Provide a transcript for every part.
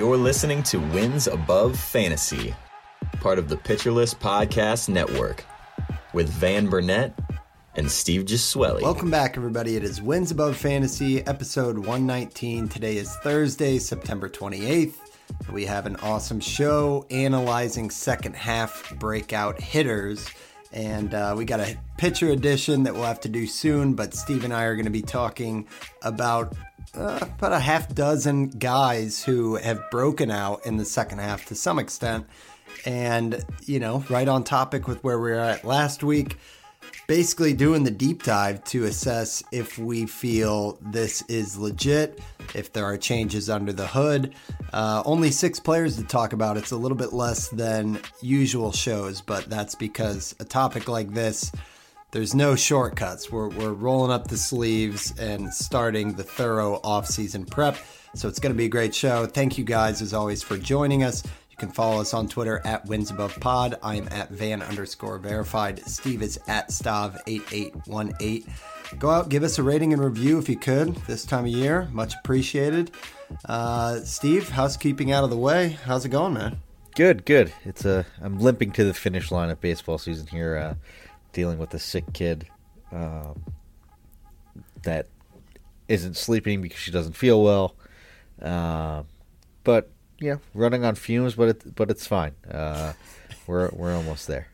You're listening to Wins Above Fantasy, part of the Pitcher List Podcast Network, with Van Burnett and Steve Gesuele. Welcome back, everybody. It is Wins Above Fantasy, episode 119. Today is Thursday, September 28th. We have an awesome show analyzing second half breakout hitters. And uh, we got a pitcher edition that we'll have to do soon, but Steve and I are going to be talking about uh, about a half dozen guys who have broken out in the second half to some extent. And, you know, right on topic with where we were at last week basically doing the deep dive to assess if we feel this is legit, if there are changes under the hood. Uh, only six players to talk about. It's a little bit less than usual shows, but that's because a topic like this, there's no shortcuts. We're, we're rolling up the sleeves and starting the thorough off-season prep. So it's going to be a great show. Thank you guys, as always, for joining us You can follow us on Twitter at Wins Above Pod. I am at Van underscore verified. Steve is at Stav8818. Go out, give us a rating and review if you could this time of year. Much appreciated. Uh, Steve, housekeeping out of the way. How's it going, man? Good, good. It's a. I'm limping to the finish line of baseball season here, uh, dealing with a sick kid um, that isn't sleeping because she doesn't feel well. Uh, but yeah, running on fumes, but it, but it's fine. Uh, we're we're almost there.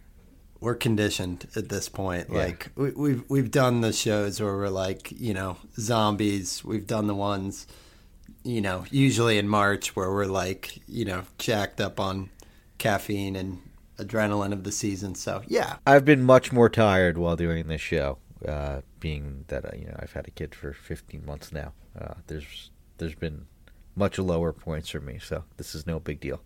We're conditioned at this point. Yeah. Like we, we've we've done the shows where we're like, you know, zombies. We've done the ones, you know, usually in March where we're like, you know, jacked up on caffeine and adrenaline of the season. So yeah, I've been much more tired while doing this show. Uh, being that uh, you know I've had a kid for 15 months now. Uh, there's there's been much lower points for me. So this is no big deal.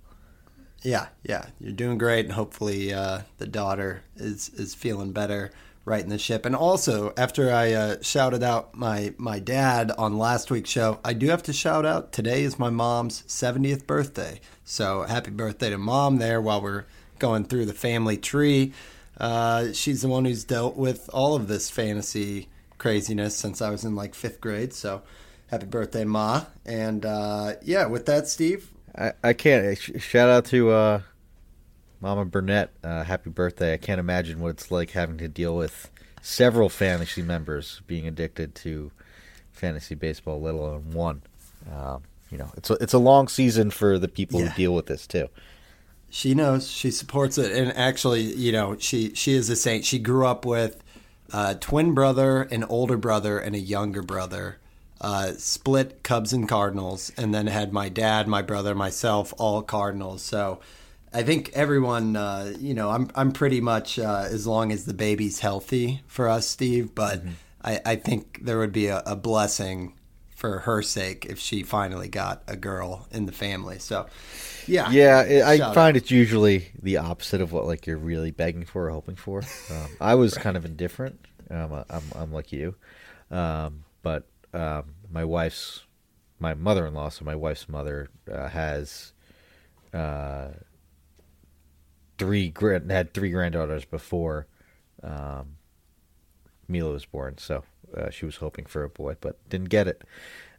Yeah, yeah, you're doing great, and hopefully uh, the daughter is is feeling better right in the ship. And also, after I uh, shouted out my my dad on last week's show, I do have to shout out today is my mom's 70th birthday. So happy birthday to mom there while we're going through the family tree. Uh, she's the one who's dealt with all of this fantasy craziness since I was in like fifth grade. So happy birthday, Ma. And uh, yeah, with that, Steve. I, I can't. Shout out to uh, Mama Burnett. Uh, happy birthday. I can't imagine what it's like having to deal with several fantasy members being addicted to fantasy baseball, let alone one. Um, you know, it's a, it's a long season for the people yeah. who deal with this too. She knows. She supports it, and actually, you know, she she is a saint. She grew up with a twin brother, an older brother, and a younger brother uh, split Cubs and Cardinals, and then had my dad, my brother, myself, all Cardinals. So I think everyone, uh, you know, I'm I'm pretty much uh, as long as the baby's healthy for us, Steve. But mm-hmm. I, I think there would be a, a, blessing for her sake if she finally got a girl in the family. So. Yeah, yeah. I find out. it's usually the opposite of what like you're really begging for or hoping for. Um, I was right. kind of indifferent. Um, I'm, I'm like you, um, but um, my wife's my mother-in-law, so my wife's mother uh, has uh, three grand had three granddaughters before um, Mila was born. So uh, she was hoping for a boy, but didn't get it.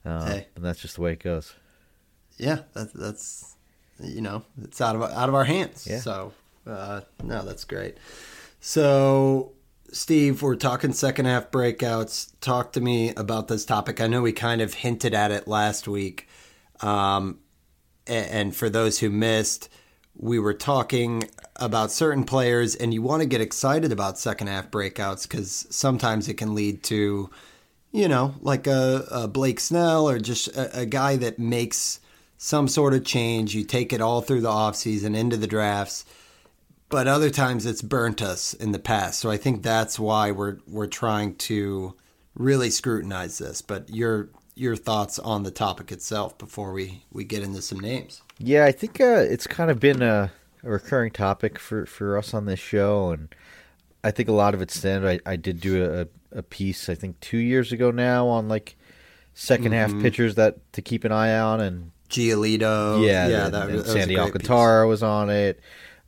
Uh, hey. And that's just the way it goes. Yeah, that's that's you know it's out of out of our hands. Yeah. So uh, no, that's great. So Steve, we're talking second half breakouts. Talk to me about this topic. I know we kind of hinted at it last week. Um, and for those who missed, we were talking about certain players, and you want to get excited about second half breakouts because sometimes it can lead to, you know, like a, a Blake Snell or just a, a guy that makes some sort of change. You take it all through the offseason into the drafts but other times it's burnt us in the past. So I think that's why we're we're trying to really scrutinize this. But your your thoughts on the topic itself before we we get into some names. Yeah, I think uh, it's kind of been a, a, recurring topic for for us on this show, and I think a lot of it's standard. I, I did do a, a piece I think two years ago now on like 2nd mm-hmm. half pitchers that to keep an eye on and Giolito. Yeah, yeah, that, that Sandy Alcantara piece. was on it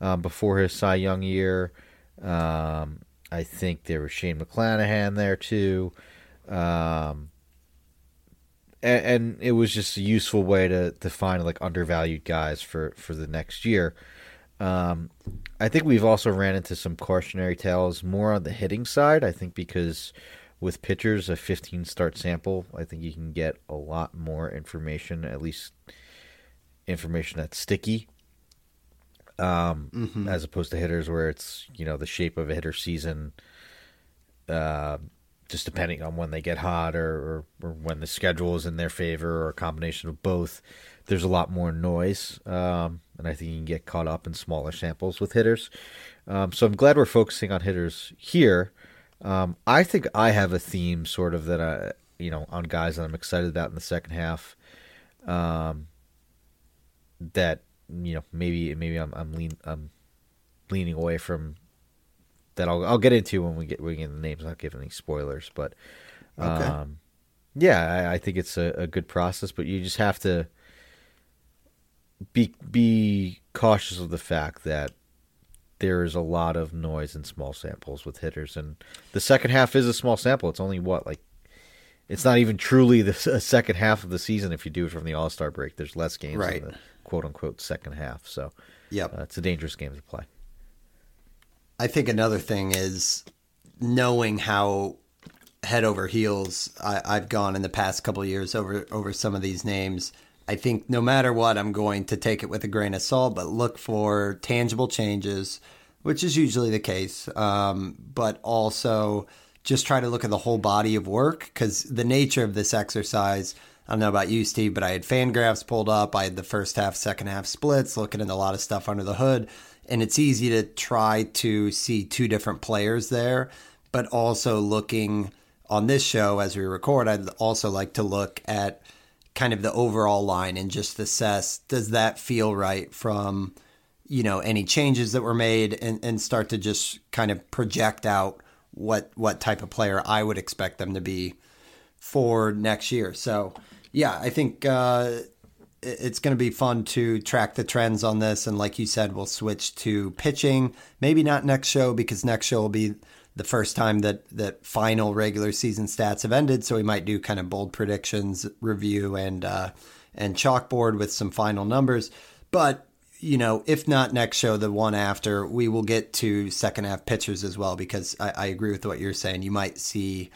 um, before his Cy Young year. Um, I think there was Shane McClanahan there too. Um, and, and it was just a useful way to to find like undervalued guys for for the next year. Um, I think we've also ran into some cautionary tales more on the hitting side. I think because with pitchers, a 15 start sample, I think you can get a lot more information, at least information that's sticky, um, mm-hmm. as opposed to hitters where it's you know the shape of a hitter season. Uh, just depending on when they get hot or, or, or, when the schedule is in their favor or a combination of both, there's a lot more noise. Um, and I think you can get caught up in smaller samples with hitters. Um, so I'm glad we're focusing on hitters here. Um, I think I have a theme sort of that I, you know, on guys that I'm excited about in the second half. Um, that you know maybe maybe I'm I'm lean I'm leaning away from that I'll I'll get into when we get we get the names. Not giving any spoilers, but okay. um, yeah, I, I, think it's a, a, good process. But you just have to be be cautious of the fact that there is a lot of noise in small samples with hitters, and the second half is a small sample. It's only what like it's not even truly the second half of the season if you do it from the All Star break. There's less games right. in the quote unquote second half, so yeah, uh, it's a dangerous game to play. I think another thing is knowing how head over heels I, have gone in the past couple years over over some of these names. I think no matter what, I'm going to take it with a grain of salt, but look for tangible changes, which is usually the case. Um, but also just try to look at the whole body of work because the nature of this exercise. I don't know about you, Steve, but I had Fangraphs pulled up. I had the first half, second half splits, looking at a lot of stuff under the hood and it's easy to try to see two different players there, but also looking on this show as we record, I'd also like to look at kind of the overall line and just assess does that feel right from you know any changes that were made and, and start to just kind of project out what what type of player I would expect them to be for next year. So yeah, I think uh, it's going to be fun to track the trends on this. And like you said, we'll switch to pitching. Maybe not next show because next show will be the first time that that final regular season stats have ended. So we might do kind of bold predictions review and uh, and chalkboard with some final numbers. But you know, if not next show, the one after, we will get to second half pitchers as well because I, I agree with what you're saying. You might see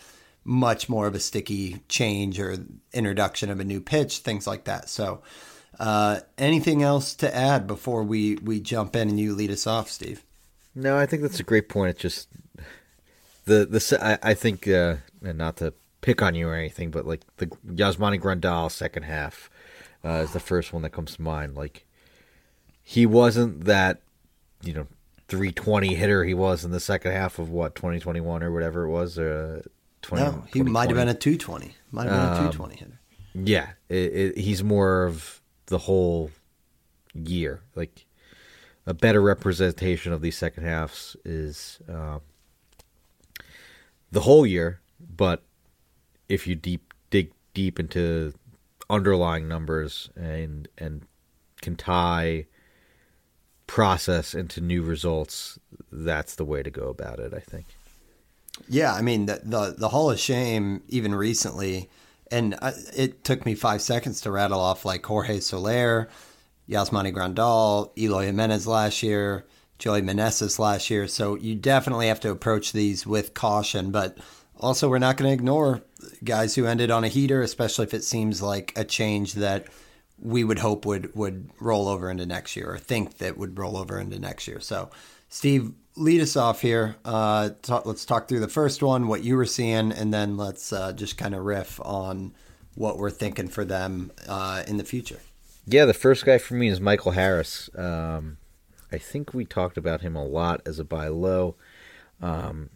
much more of a sticky change or introduction of a new pitch, things like that. So, uh, anything else to add before we we jump in and you lead us off, Steve? No, I think that's a great point. It's just the the I, I think uh, and not to pick on you or anything, but like the Yasmani Grandal second half uh, is the first one that comes to mind. Like he wasn't that you know 320 hitter he was in the second half of what 2021 or whatever it was uh, 20, no, he might have been a 220. Might have been um, a 220 hitter. Yeah, it, it, he's more of the whole year. Like a better representation of these second halves is um, the whole year. But if you deep dig deep into underlying numbers and and can tie process into new results, that's the way to go about it. I think. Yeah, I mean the the, the Hall of Shame even recently, and I, it took me five seconds to rattle off like Jorge Soler, Yasmani Grandal, Eloy Jimenez last year, Joey Meneses last year. So you definitely have to approach these with caution, but also we're not going to ignore guys who ended on a heater, especially if it seems like a change that we would hope would would roll over into next year or think that would roll over into next year. So, Steve, lead us off here. Uh, talk, let's talk through the first one, what you were seeing, and then let's uh, just kind of riff on what we're thinking for them uh, in the future. Yeah, the first guy for me is Michael Harris. Um, I think we talked about him a lot as a buy low. Um,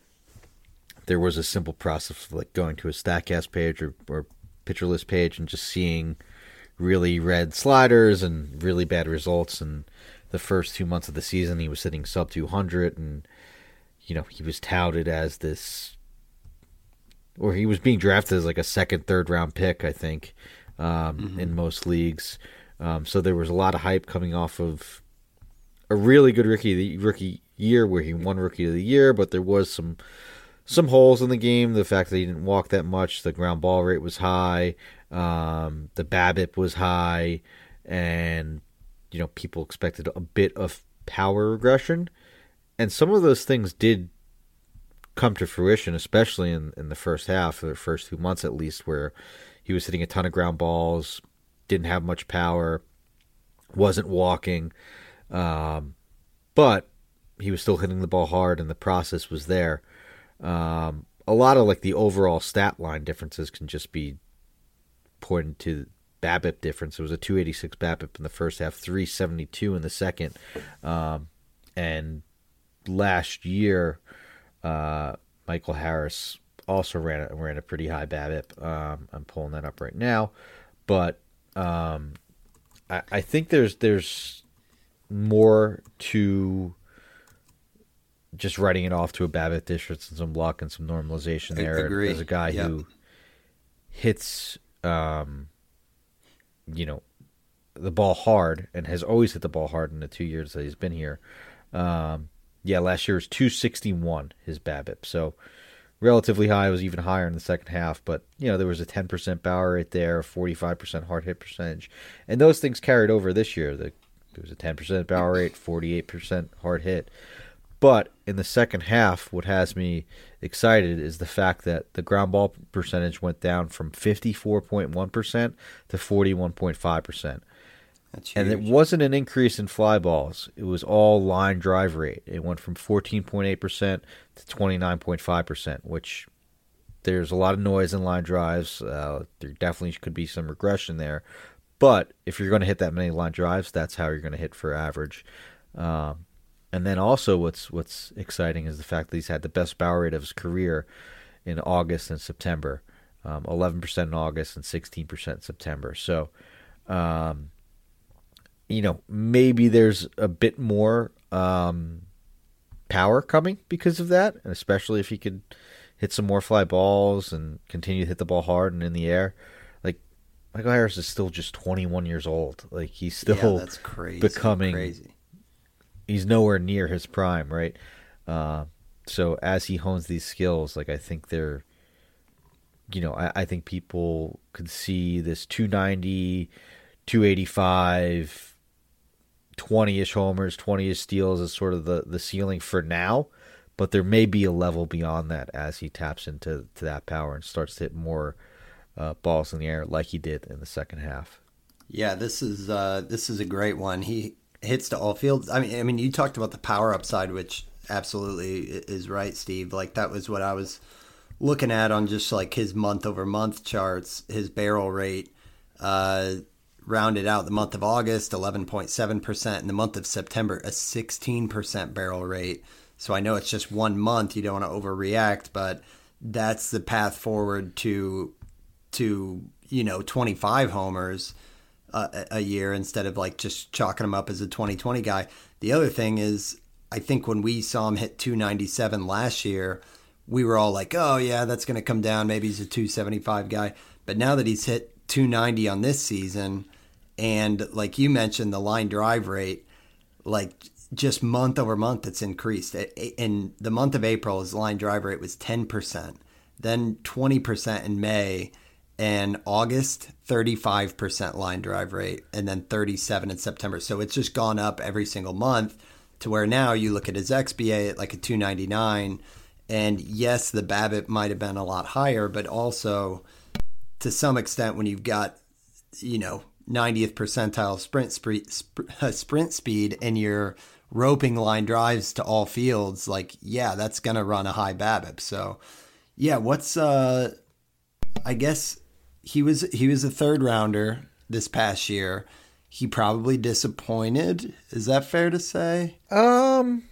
there was a simple process of like going to a Statcast page or, or pitcher list page and just seeing really red sliders and really bad results and the first two months of the season he was sitting sub 200 and you know he was touted as this or he was being drafted as like a second third round pick i think um, mm-hmm. in most leagues um, so there was a lot of hype coming off of a really good rookie rookie year where he won rookie of the year but there was some some holes in the game. The fact that he didn't walk that much, the ground ball rate was high, um, the BABIP was high, and you know people expected a bit of power regression, and some of those things did come to fruition, especially in, in the first half, the first two months at least, where he was hitting a ton of ground balls, didn't have much power, wasn't walking, um, but he was still hitting the ball hard, and the process was there. Um, a lot of like the overall stat line differences can just be pointed to BABIP difference. It was a 286 BABIP in the first half, 372 in the second, um, and last year, uh, Michael Harris also ran a, ran a pretty high BABIP. Um, I'm pulling that up right now, but um, I, I think there's there's more to just writing it off to a BABIP difference and some luck and some normalization there. Agree. As a guy Yep. who hits, um, you know, the ball hard and has always hit the ball hard in the two years that he's been here. Um, yeah, last year was 261 his BABIP, so relatively high. It was even higher in the second half, but you know there was a 10% power rate there, 45% hard hit percentage, and those things carried over this year. The, there was a 10% power rate, 48% hard hit. But in the second half, what has me excited is the fact that the ground ball percentage went down from 54.1% to 41.5%. That's And it wasn't an increase in fly balls. It was all line drive rate. It went from 14.8% to 29.5%, which there's a lot of noise in line drives. Uh, there definitely could be some regression there. But if you're going to hit that many line drives, that's how you're going to hit for average. Um, and then also, what's what's exciting is the fact that he's had the best power rate of his career in August and September, um, 11% in August and 16% in September. So, um, you know, maybe there's a bit more um, power coming because of that, and especially if he could hit some more fly balls and continue to hit the ball hard and in the air. Like Michael Harris is still just 21 years old. Like he's still yeah, that's crazy. becoming crazy. He's nowhere near his prime, right? Uh, so as he hones these skills, like I think they're, you know, I, I think people could see this 290, 285, 20-ish homers, 20-ish steals as sort of the, the ceiling for now. But there may be a level beyond that as he taps into to that power and starts to hit more uh, balls in the air like he did in the second half. Yeah, this is uh, this is a great one. He hits to all fields. I mean, I mean, you talked about the power upside, which absolutely is right, Steve. Like that was what I was looking at on just like his month over month charts. His barrel rate uh, rounded out the month of August, eleven point seven percent. In the month of September, a sixteen percent barrel rate. So I know it's just one month. You don't want to overreact, but that's the path forward to to you know 25 homers a, a year instead of like just chalking him up as a 2020 guy. The other thing is, I think when we saw him hit 297 last year, we were all like, oh, yeah, that's going to come down. Maybe he's a 275 guy. But now that he's hit 290 on this season, and like you mentioned, the line drive rate, like just month over month, it's increased. In the month of April, his line drive rate was 10%, then 20% in May and August 35% line drive rate and then 37 in September. So it's just gone up every single month to where now you look at his XBA at like a 299 and yes, the BABIP might have been a lot higher, but also to some extent when you've got you know 90th percentile sprint sprint, sprint speed and you're roping line drives to all fields like yeah, that's going to run a high BABIP. So yeah, what's uh I guess he was he was a third rounder this past year. He probably disappointed. Is that fair to say? Um,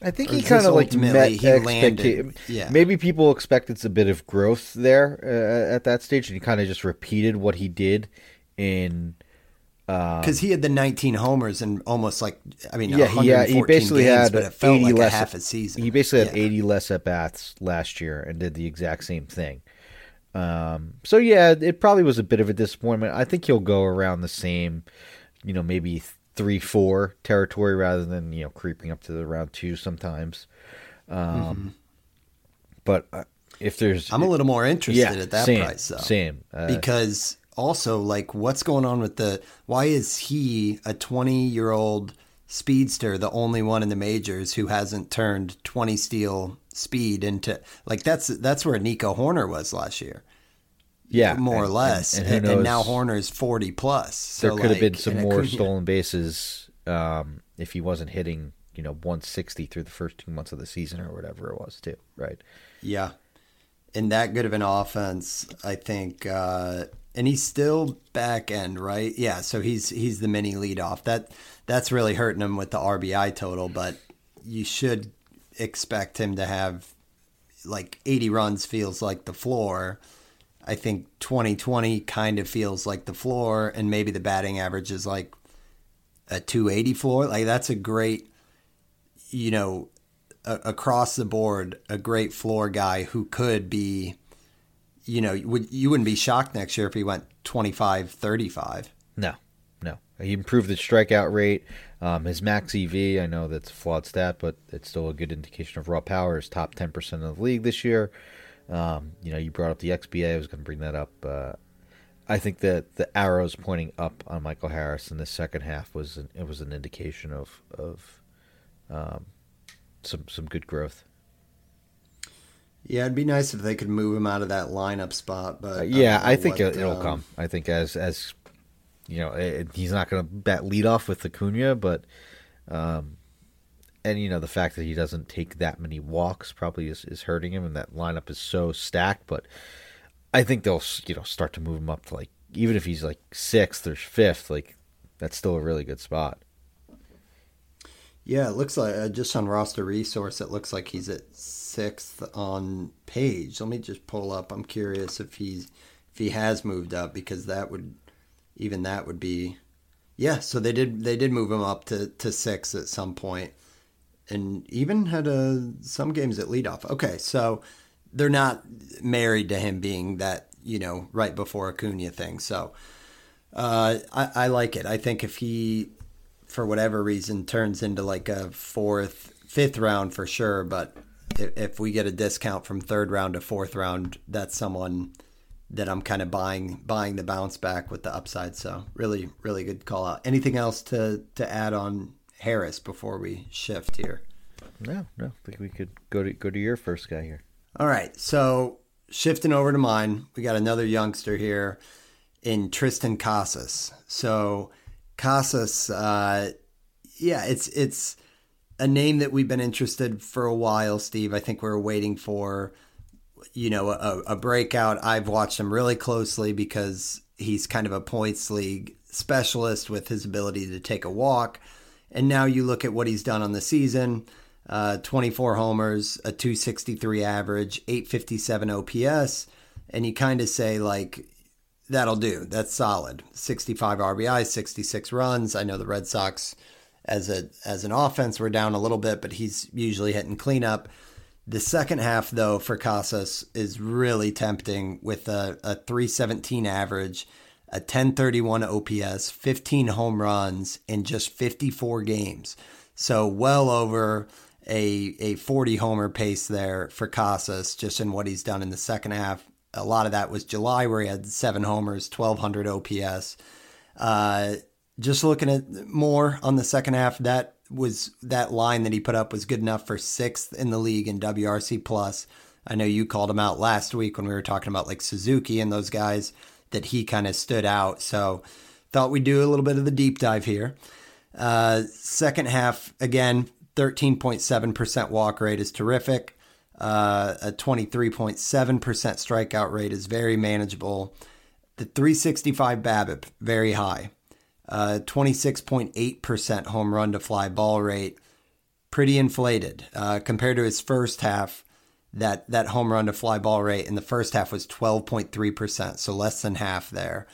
I think Or he kind of like met he expecta- Yeah. Maybe people expected a bit of growth there uh, at that stage, and he kind of just repeated what he did in. Because he had the 19 homers and almost like I mean Yeah, he, had, he basically games, had but it felt 80 like less a half a season. He basically had Yeah. 80 less at bats last year and did the exact same thing. Um, so yeah, it probably was a bit of a disappointment. I think he'll go around the same, you know, maybe three, four territory rather than you know creeping up to the round two sometimes. Um, but uh, if there's, I'm a little more interested yeah, at that same, price though. Same, uh, because also like what's going on with the why is he a 20 year old speedster the only one in the majors who hasn't turned 20 steel speed into like that's that's where Nico Hoerner was last year yeah, more or less and, and, and who and knows, now Hoerner's 40 plus so there could have been some more Acuna- stolen bases um, if he wasn't hitting, you know, 160 through the first two months of the season or whatever it was, too. Right? Yeah. And that good of an offense, I think uh and he's still back end, right? Yeah, so he's he's the mini leadoff. That that's really hurting him with the RBI total, but you should expect him to have like 80 runs feels like the floor. I think 2020 kind of feels like the floor and maybe the batting average is like a 280 floor. Like that's a great you know, a, across the board, a great floor guy who could be, you know, would you wouldn't be shocked next year if he went 25, 35. No. He improved his strikeout rate. Um, his max EV, I know that's a flawed stat, but it's still a good indication of raw power. Is top 10% of the league this year. Um, you know, you brought up the XBA. I was going to bring that up. Uh, I think that the arrows pointing up on Michael Harris in the second half was an, it was an indication of of um, some some good growth. Yeah, it'd be nice if they could move him out of that lineup spot, but Uh, yeah, I think what, it, it'll um, come. I think as as you know, it, he's not going to bat lead off with Acuna, but um, and you know the fact that he doesn't take that many walks probably is, is hurting him, and that lineup is so stacked. But I think they'll you know start to move him up to like even if he's like sixth or fifth, like that's still a really good spot. Yeah, it looks like uh, just on roster resource, it looks like he's at sixth on page. Let me just pull up. I'm curious if he's if he has moved up because that would even that would be yeah. So they did they did move him up to to six at some point, and even had a some games at leadoff. Okay, so they're not married to him being that you know right before Acuna thing. So uh, I, I like it. I think if he for whatever reason turns into like a fourth, fifth round for sure. But if, if we get a discount from third round to fourth round, that's someone that I'm kind of buying buying the bounce back with the upside. So really, really good call out. Anything else to to add on Harris before we shift here? No, no, I think we could go to go to your first guy here. All right, so shifting over to mine, we got another youngster here in Triston Casas. So Casas, uh, yeah, it's it's a name that we've been interested for a while, Steve. I think we are waiting for, you know, a, a breakout. I've watched him really closely because he's kind of a points league specialist with his ability to take a walk. And now you look at what he's done on the season uh, 24 homers, a 263 average, 857 OPS. And you kind of say, like, that'll do. That's solid. 65 RBI, 66 runs. I know the Red Sox as a as an offense were down a little bit, but he's usually hitting cleanup. The second half though for Casas is really tempting with a, a 317 average, a 1031 OPS, 15 home runs in just 54 games. So well over a a 40 homer pace there for Casas just in what he's done in the second half a lot of that was July, where he had seven homers, 1,200 OPS. Uh, just looking at more on the second half, that was that line that he put up was good enough for sixth in the league in WRC plus. I know you called him out last week when we were talking about like Suzuki and those guys that he kind of stood out. So thought we'd do a little bit of the deep dive here. Uh, second half again, 13.7% walk rate is terrific. Uh, a 23.7% strikeout rate is very manageable. The 365 BABIP, very high. Uh, 26.8% home run to fly ball rate, pretty inflated. Uh, compared to his first half, that, that home run to fly ball rate in the first half was 12.3%, so less than half there.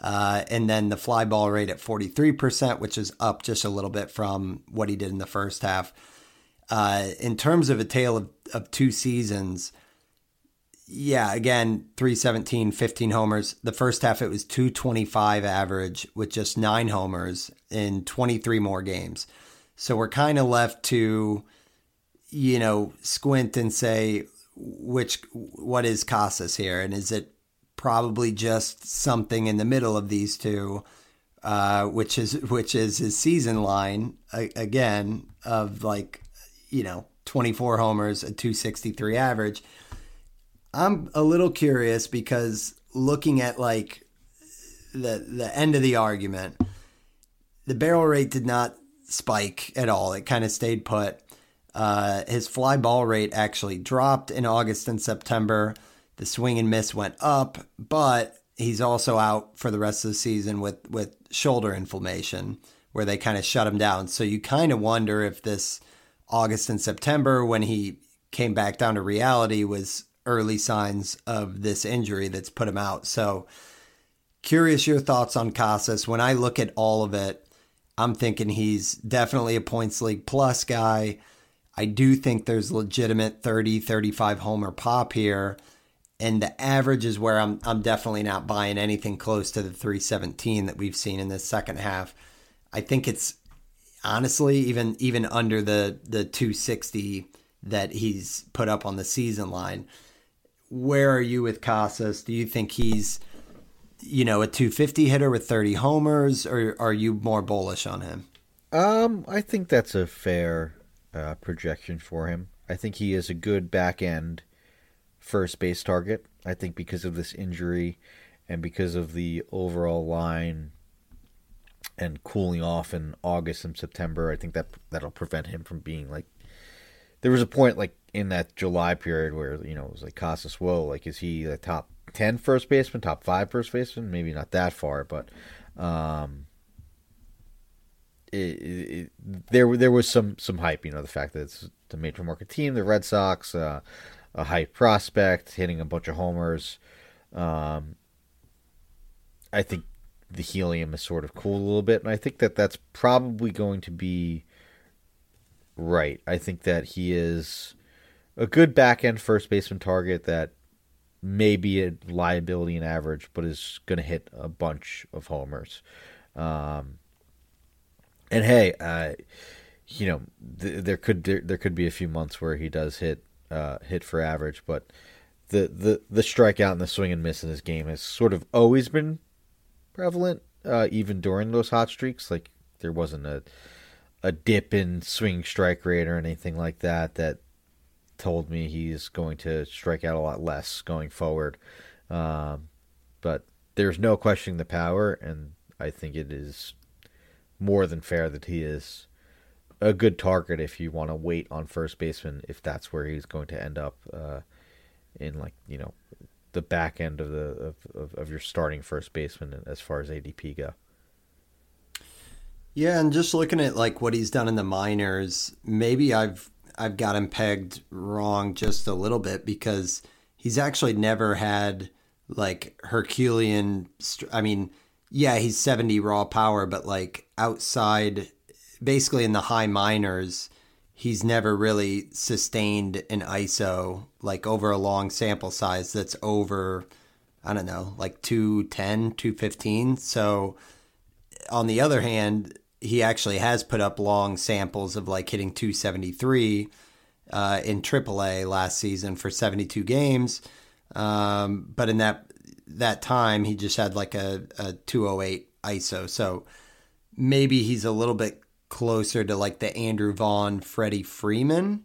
Uh, and then the fly ball rate at 43%, which is up just a little bit from what he did in the first half. Uh, in terms of a tale of, of two seasons, yeah, again, 317, 15 homers. The first half, it was 225 average with just nine homers in 23 more games. So we're kind of left to, you know, squint and say, which what is Casas here, and is it probably just something in the middle of these two, uh, which is which is his season line again of like you know 24 homers, a 263 average. I'm a little curious because looking at like the the end of the argument, the barrel rate did not spike at all. It kind of stayed put. Uh, his fly ball rate actually dropped in August and September. The swing and miss went up, but he's also out for the rest of the season with with shoulder inflammation, where they kind of shut him down. So you kind of wonder if this August and September, when he came back down to reality, was early signs of this injury that's put him out. So curious your thoughts on Casas. When I look at all of it, I'm thinking he's definitely a points league plus guy. I do think there's legitimate 30, 35 homer pop here. And the average is where I'm I'm definitely not buying anything close to the 317 that we've seen in the second half. I think it's honestly even even under the the 260 that he's put up on the season line. Where are you with Casas? Do you think he's you know, a 250 hitter with 30 homers, or are you more bullish on him? Um, I think that's a fair uh, projection for him. I think he is a good back end first base target. I think because of this injury and because of the overall line and cooling off in August and September, I think that that'll prevent him from being like. There was a point like in that July period where you know it was like Casas, whoa, like is he the top 10 first baseman, top five first baseman, maybe not that far, but um, it, it, there there was some some hype. You know, the fact that it's the major market team, the Red Sox, uh, a hype prospect, hitting a bunch of homers. Um, I think the helium is sort of cool a little bit, and I think that that's probably going to be right. I think that he is a good back end first baseman target that may be a liability in average, but is going to hit a bunch of homers. Um, and hey, uh, you know, th- there could there, there, could be a few months where he does hit uh, hit for average, but the, the the strikeout and the swing and miss in his game has sort of always been prevalent, uh, even during those hot streaks. Like there wasn't a a dip in swing strike rate or anything like that that told me he's going to strike out a lot less going forward. Um, but there's no questioning the power, and I think it is more than fair that he is a good target if you want to wait on first baseman if that's where he's going to end up uh, in like you know the back end of the of, of, of your starting first baseman as far as ADP go. Yeah, and just looking at like what he's done in the minors, maybe I've I've got him pegged wrong just a little bit because he's actually never had like Herculean. I mean, yeah, he's 70 raw power, but like outside, basically in the high minors, he's never really sustained an ISO like over a long sample size that's over, I don't know, like 210, 215. So on the other hand, he actually has put up long samples of like hitting 273 uh, in AAA last season for 72 games. Um, but in that that time, he just had like a, a 208 ISO. So maybe he's a little bit closer to like the Andrew Vaughn, Freddie Freeman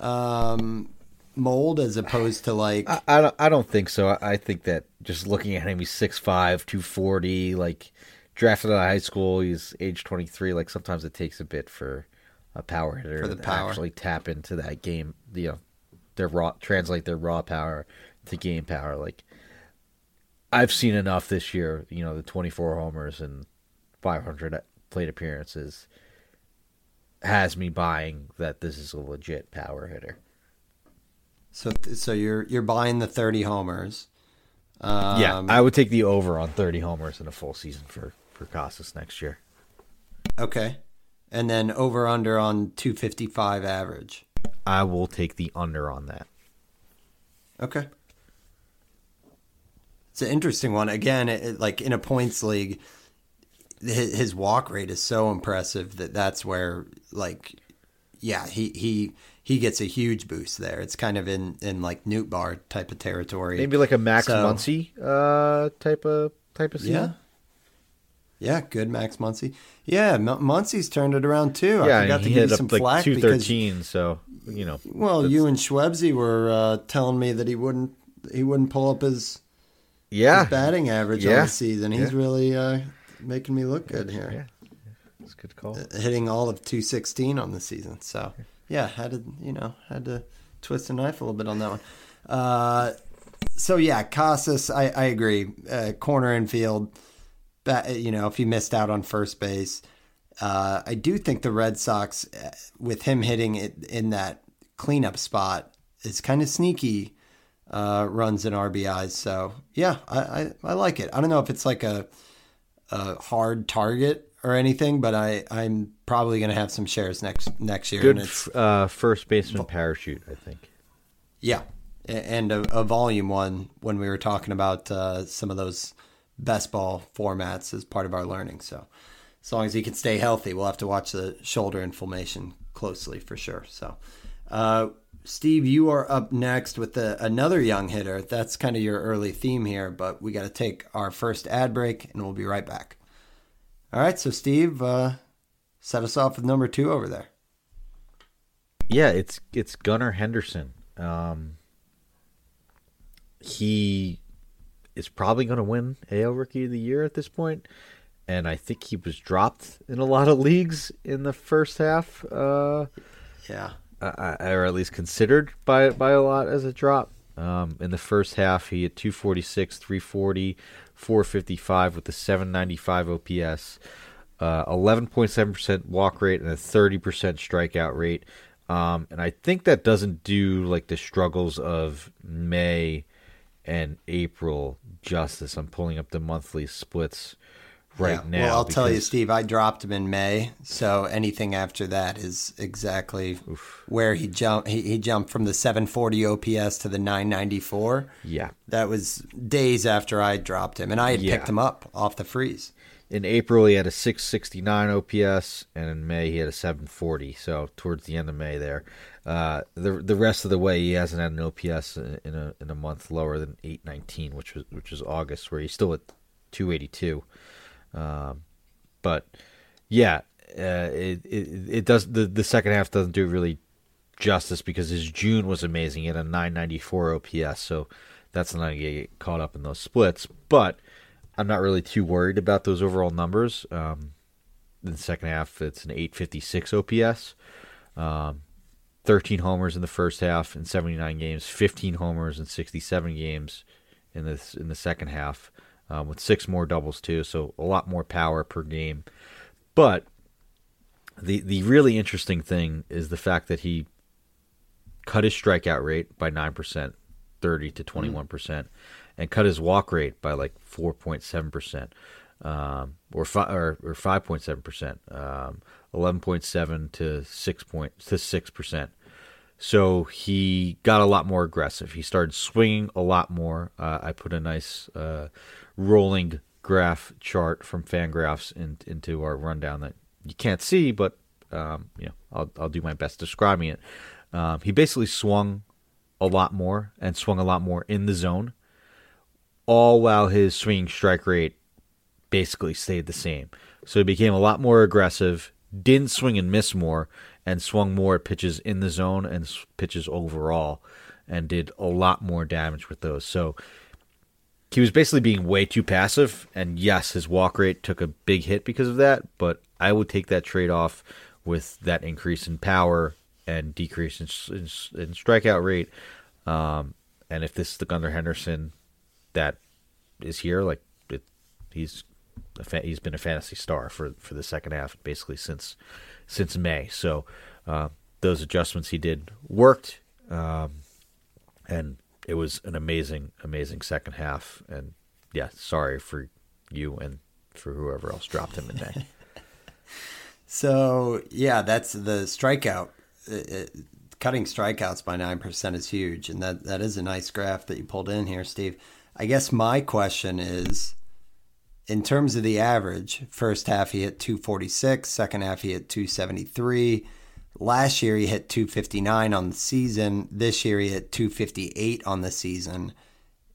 um, mold as opposed to like. I, I, don't. I don't think so. I, I think that just looking at him, he's 6'5", 240, like drafted out of high school. He's age 23. Like sometimes it takes a bit for a power hitter to power. actually tap into that game. You know, their raw translate their raw power to game power. Like I've seen enough this year. You know, the 24 homers and 500 plate appearances has me buying that this is a legit power hitter. So, so you're you're buying the 30 homers. Um, yeah, I would take the over on 30 homers in a full season for for Casas next year. Okay. And then over under on 255 average. I will take the under on that. Okay. It's an interesting one. Again, it, like in a points league, his, his walk rate is so impressive that that's where, like, yeah, he he he gets a huge boost there. It's kind of in in like Nootbaar type of territory. Maybe like a Max So- Muncy uh, type of type of Yeah. Yeah, good Max Muncy. Yeah, M- Muncy's turned it around too. Yeah, I and to give hit you up some like flack two thirteen. So you know, well, you and Schwebzy were uh, telling me that he wouldn't he wouldn't pull up his, yeah, his batting average on Yeah. the season. He's Yeah. really uh, making me look good here. yeah, that's a good call. hitting all of 216 on the season. So yeah, had to you know had to twist the knife a little bit on that one. Uh, so yeah, Casas, I, I agree. Uh, corner infield, you know, if he missed out on first base, uh, I do think the Red Sox, uh, with him hitting it in that cleanup spot, is kind of sneaky. Uh, runs and RBIs. So yeah, I, I, I like it. I don't know if it's like a a hard target or anything, but I I'm probably going to have some shares next next year. Good and it's, uh, first baseman parachute, I think. yeah, and a, a volume one when we were talking about uh, some of those best ball formats as part of our learning. So as long as he can stay healthy, we'll have to watch the shoulder inflammation closely for sure. So. Uh, Steve, you are up next with the, another young hitter. That's kind of your early theme here, but we got to take our first ad break and we'll be right back. All right, so Steve, uh, set us off with number two over there. Yeah, it's it's Gunnar Henderson. Um, he is probably going to win AL Rookie of the Year at this point, and I think he was dropped in a lot of leagues in the first half, uh, Yeah. uh, or at least considered by by a lot as a drop. Um, in the first half, he had 246, 340, 455 with a 795 OPS, uh, 11.7% walk rate, and a 30% strikeout rate. Um, and I think that doesn't do like the struggles of May and April justice. I'm pulling up the monthly splits right Yeah. now. Well, I'll tell you, Steve, I dropped him in May, so anything after that is exactly where he jumped. He, he jumped from the 740 OPS to the 994. Yeah. That was days after I dropped him, and I had Yeah. picked him up off the freeze. In April, he had a 669 OPS, and in May, he had a 740. So towards the end of May, there, uh, the the rest of the way, he hasn't had an OPS in a in a month lower than 819, which was which was August, where he's still at 282. Um, but yeah, uh, it, it it does the the second half doesn't do really justice because his June was amazing. He had a 994 OPS, so that's not going to get caught up in those splits. But I'm not really too worried about those overall numbers. Um, in the second half, it's an 856 OPS, um, 13 homers in the first half in 79 games, 15 homers in 67 games in this in the second half, um, with six more doubles too. So a lot more power per game. But the the really interesting thing is the fact that he cut his strikeout rate by nine percent, thirty to twenty one percent, and cut his walk rate by like four point seven percent, um, or five or, or five point seven percent, um, eleven point seven to six point to six percent. So he got a lot more aggressive. He started swinging a lot more. Uh, I put a nice uh, rolling graph chart from Fangraphs in, into our rundown that you can't see, but um, you know I'll I'll do my best describing it. Um, he basically swung a lot more and swung a lot more in the zone, all while his swinging strike rate basically stayed the same. So he became a lot more aggressive, didn't swing and miss more, and swung more pitches in the zone and pitches overall, and did a lot more damage with those. So he was basically being way too passive, and yes, his walk rate took a big hit because of that. But I would take that trade off with that increase in power and decrease in, in, in strikeout rate. Um, and if this is the Gunnar Henderson that is here, like it, he's fa- he's been a fantasy star for for the second half basically since since May. So uh, those adjustments he did worked, um, and it was an amazing amazing second half. And yeah, sorry for you and for whoever else dropped him in May. So yeah, that's the strikeout. It, it, cutting strikeouts by nine percent is huge, and that that is a nice graph that you pulled in here, Steve. I guess my question is, in terms of the average, first half he hit 246, second half he hit 273. Last year he hit 259 on the season. This year he hit 258 on the season.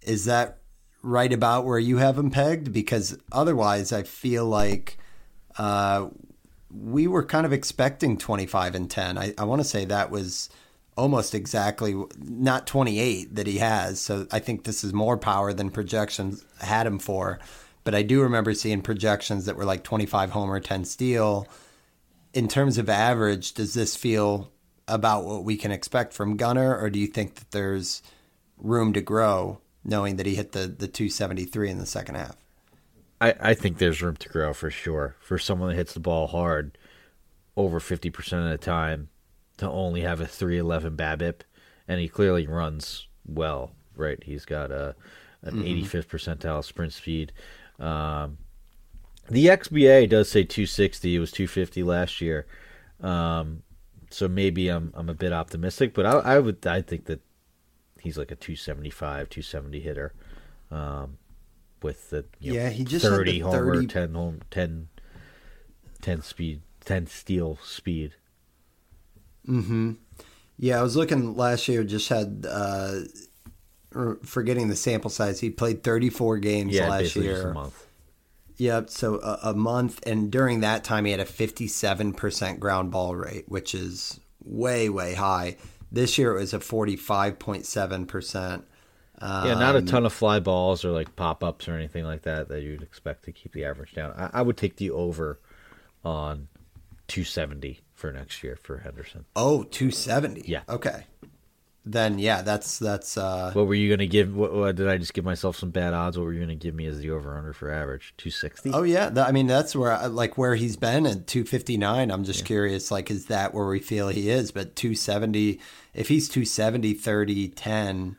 Is that right about where you have him pegged? Because otherwise, I feel like uh, we were kind of expecting 25 and 10. I, I want to say that was almost exactly not 28 that he has. So I think this is more power than projections had him for. But I do remember seeing projections that were like 25 homer, 10 steal. In terms of average, does this feel about what we can expect from Gunnar, or do you think that there's room to grow, knowing that he hit the the 273 in the second half? I, I think there's room to grow for sure. For someone that hits the ball hard over 50% of the time to only have a 311 BABIP, and he clearly runs well, right? He's got a an mm-hmm. 85th percentile sprint speed. Um, the XBA does say 260. It was 250 last year. Um, so maybe I'm I'm a bit optimistic, but I, I would I think that he's like a 275, 270 hitter. Um, with the yeah, know, he just 30 30... homer, 10 home 10, 10 speed, 10 steal speed. Mm-hmm. Yeah, I was looking last year. Just had uh, forgetting the sample size. He played 34 games yeah, last year. a month. Yep. So a, a, month, and during that time, he had a 57% ground ball rate, which is way way high. This year it was a 45.7%. Um, yeah, not a um, ton of fly balls or like pop ups or anything like that that you'd expect to keep the average down. I, I would take the over on 270 for next year for Henderson. Oh, 270. Yeah. Okay. Then yeah, that's that's. uh What were you gonna give? What, what, did I just give myself some bad odds? What were you gonna give me as the over under for average? 260. Oh yeah, I mean that's where I, like where he's been at 259. I'm just yeah. curious, like is that where we feel he is? But 270, if he's 270, 30, 10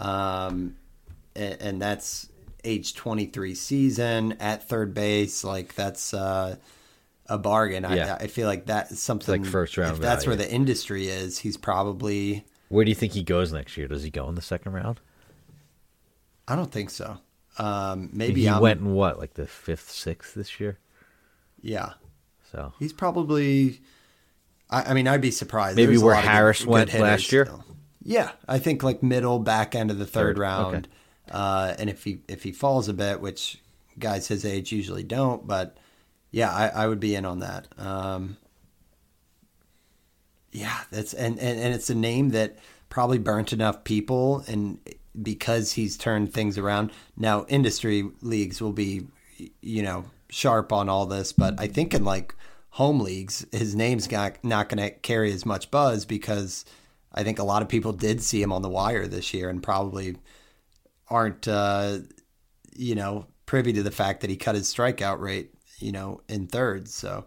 um, and, and that's age 23 season at third base. Like that's uh, a bargain. Yeah. I, I feel like that's something like first round. If that's where the industry is, he's probably. Where do you think he goes next year? Does he go in the second round? I don't think so. Um, maybe he I'm, went in what, like the fifth, sixth this year. Yeah. So he's probably. I, I mean, I'd be surprised. Maybe where Harris went last year. Still. Yeah, I think like middle back end of the third, third. round. Okay. Uh, and if he if he falls a bit, which guys his age usually don't, but yeah, I, I would be in on that. Um, yeah, that's and, and and it's a name that probably burnt enough people, and because he's turned things around. Now, industry leagues will be, you know, sharp on all this, but I think in like home leagues, his name's got, not going to carry as much buzz because I think a lot of people did see him on the wire this year and probably aren't, uh, you know, privy to the fact that he cut his strikeout rate, you know, in thirds. So,